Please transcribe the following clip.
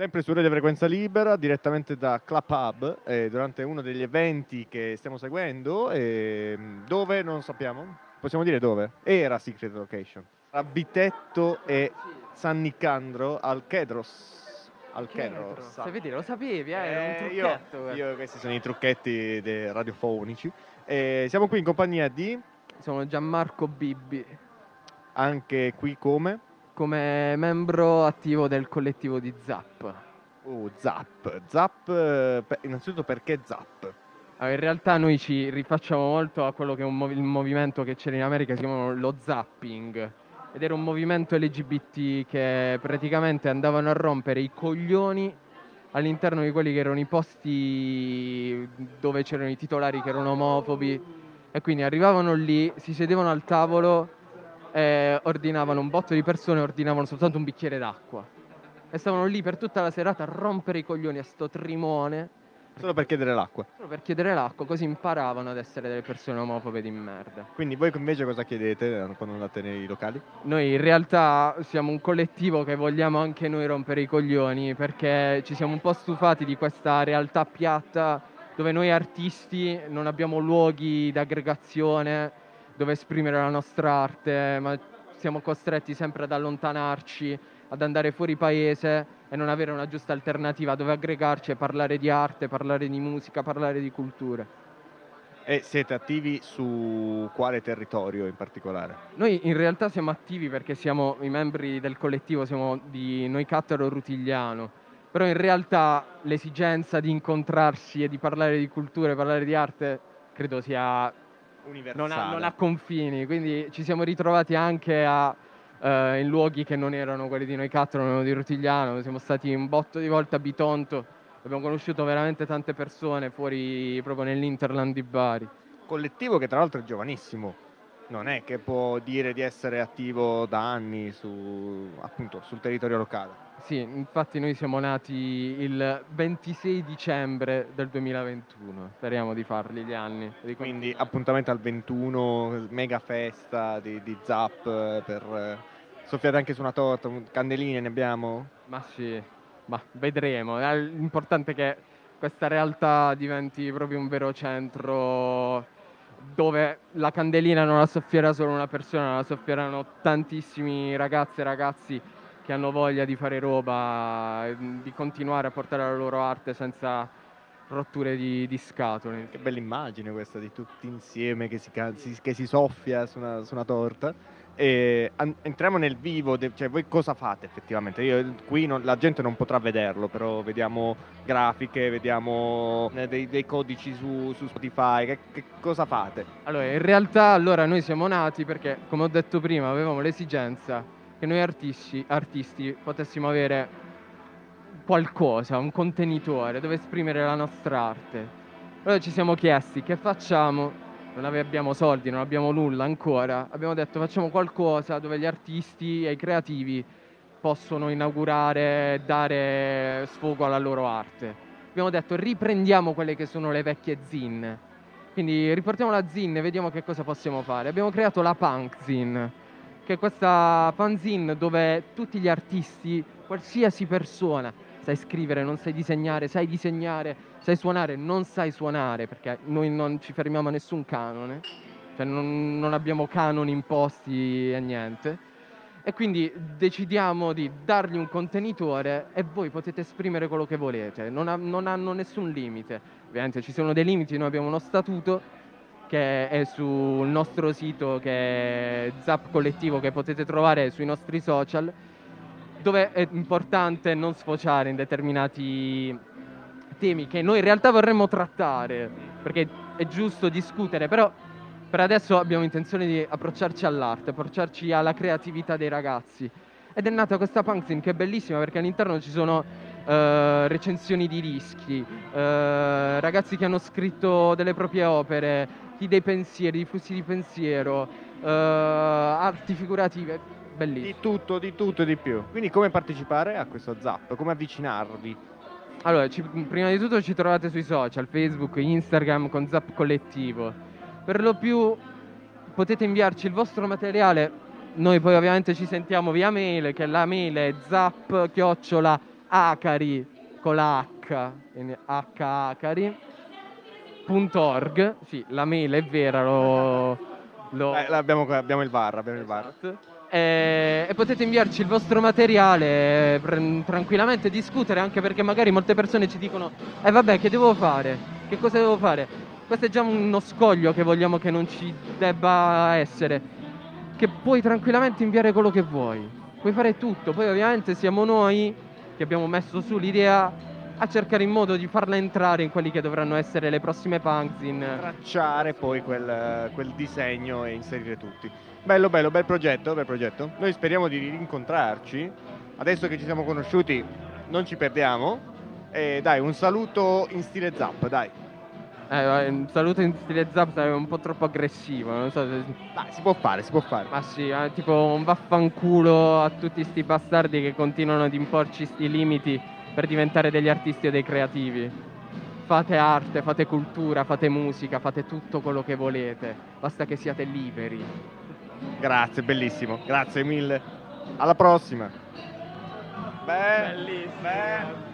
Sempre su Rete Frequenza Libera, direttamente da Club Hub, eh, durante uno degli eventi che stiamo seguendo, eh, dove non sappiamo, possiamo dire dove? Era Secret Location. A Bitetto e San Nicandro al Kedros. Al Kedros. Sai vedere, lo sapevi, eh? Era un Eh, trucchetto. io, eh. io- questi sono i trucchetti radiofonici. Eh, siamo qui in compagnia di, Sono Gianmarco Bibbi, anche qui come, come membro attivo del collettivo di Zap. uh, Zap. Zap, eh, per- innanzitutto perché Zap? Allora, in realtà noi ci rifacciamo molto a quello che è un movi- il movimento che c'era in America, si chiama lo zapping. Ed era un movimento LGBT che praticamente andavano a rompere i coglioni all'interno di quelli che erano i posti dove c'erano i titolari che erano omofobi. E quindi arrivavano lì, si sedevano al tavolo e ordinavano un botto di persone, ordinavano soltanto un bicchiere d'acqua. E stavano lì per tutta la serata a rompere i coglioni a sto trimone. Solo per chiedere l'acqua. Solo per chiedere l'acqua, così imparavano ad essere delle persone omofobe di merda. Quindi voi invece cosa chiedete eh, quando andate nei locali? Noi in realtà siamo un collettivo che vogliamo anche noi rompere i coglioni perché ci siamo un po' stufati di questa realtà piatta dove noi artisti non abbiamo luoghi d'aggregazione dove esprimere la nostra arte, ma siamo costretti sempre ad allontanarci, ad andare fuori paese e non avere una giusta alternativa dove aggregarci e parlare di arte, parlare di musica, parlare di culture. E siete attivi su quale territorio in particolare? Noi in realtà siamo attivi perché siamo i membri del collettivo, siamo di Noi Cattaro Rutigliano, però in realtà l'esigenza di incontrarsi e di parlare di cultura e parlare di arte credo sia. Non ha, non ha confini, quindi ci siamo ritrovati anche a, eh, in luoghi che non erano quelli di Noi Cattaro, non di Rutigliano, siamo stati un botto di volte a Bitonto, abbiamo conosciuto veramente tante persone fuori proprio nell'Interland di Bari. Collettivo che tra l'altro è giovanissimo. Non è che può dire di essere attivo da anni su, appunto, sul territorio locale. Sì, infatti noi siamo nati il 26 dicembre del 2021, speriamo di farli gli anni. di Quindi appuntamento al 21, mega festa di, di Zap eh, per eh, soffiate anche su una torta, candeline ne abbiamo. Ma sì, ma vedremo. Eh, L'importante è che questa realtà diventi proprio un vero centro dove la candelina non la soffierà solo una persona, la soffieranno tantissimi ragazze e ragazzi che hanno voglia di fare roba, eh, di continuare a portare la loro arte senza rotture di, di scatole. Che bella immagine questa di tutti insieme che si- che si soffia su una, su una torta. E an- entriamo nel vivo, de- cioè voi cosa fate effettivamente? Io, qui non- la gente non potrà vederlo, però vediamo grafiche, vediamo eh, dei, dei codici su, su Spotify, che, che cosa fate? Allora, in realtà allora noi siamo nati perché, come ho detto prima, avevamo l'esigenza che noi artisti, artisti potessimo avere qualcosa, un contenitore dove esprimere la nostra arte. Allora ci siamo chiesti che facciamo, non abbiamo soldi, non abbiamo nulla ancora, abbiamo detto facciamo qualcosa dove gli artisti e i creativi possono inaugurare dare sfogo alla loro arte. Abbiamo detto riprendiamo quelle che sono le vecchie zin, quindi riportiamo la zin e vediamo che cosa possiamo fare. Abbiamo creato la Punk Zin, che questa fanzine dove tutti gli artisti, qualsiasi persona, sai scrivere, non sai disegnare, sai disegnare, sai suonare, non sai suonare, perché noi non ci fermiamo a nessun canone, cioè non, non abbiamo canoni imposti e niente. E quindi decidiamo di dargli un contenitore e voi potete esprimere quello che volete, non, ha- non hanno nessun limite. Ovviamente ci sono dei limiti, noi abbiamo uno statuto che è sul nostro sito che è Zap Collettivo che potete trovare sui nostri social dove è importante non sfociare in determinati temi che noi in realtà vorremmo trattare perché è giusto discutere però per adesso abbiamo intenzione di approcciarci all'arte, approcciarci alla creatività dei ragazzi. Ed è nata questa punkzine che è bellissima perché all'interno ci sono eh, recensioni di dischi, eh, ragazzi che hanno scritto delle proprie opere, chi dei pensieri, di flussi di pensiero, eh, arti figurative, bellissimo. Di tutto, di tutto e di più. Quindi come partecipare a questo Zap? Come avvicinarvi? Allora, ci- prima di tutto ci trovate sui social, Facebook, Instagram con Zap Collettivo. Per lo più potete inviarci il vostro materiale, noi poi ovviamente ci sentiamo via mail, che la mail è zap Acari con la H, quindi hacari.org. Sì, la mail è vera, lo... lo... Eh, abbiamo, abbiamo il VAR, abbiamo il VAR. Esatto. E, e potete inviarci il vostro materiale pr- tranquillamente discutere anche perché magari molte persone ci dicono eh vabbè che devo fare che cosa devo fare questo è già uno scoglio che vogliamo che non ci debba essere che puoi tranquillamente inviare quello che vuoi puoi fare tutto poi ovviamente siamo noi che abbiamo messo su l'idea a cercare in modo di farla entrare in quelli che dovranno essere le prossime fanzine tracciare poi quel, quel disegno e inserire tutti Bello, bello, bel progetto, bel progetto. Noi speriamo di rincontrarci. Adesso che ci siamo conosciuti, non ci perdiamo. E dai, un saluto in stile zap, dai. Eh, un saluto in stile zap è un po' troppo aggressivo, non so se... Dai, si può fare, si può fare. Ma sì, eh, tipo un vaffanculo a tutti sti bastardi che continuano ad imporci sti limiti per diventare degli artisti o dei creativi. Fate arte, fate cultura, fate musica, fate tutto quello che volete, basta che siate liberi. Grazie, bellissimo. Grazie mille. Alla prossima. Bellissimo. Beh.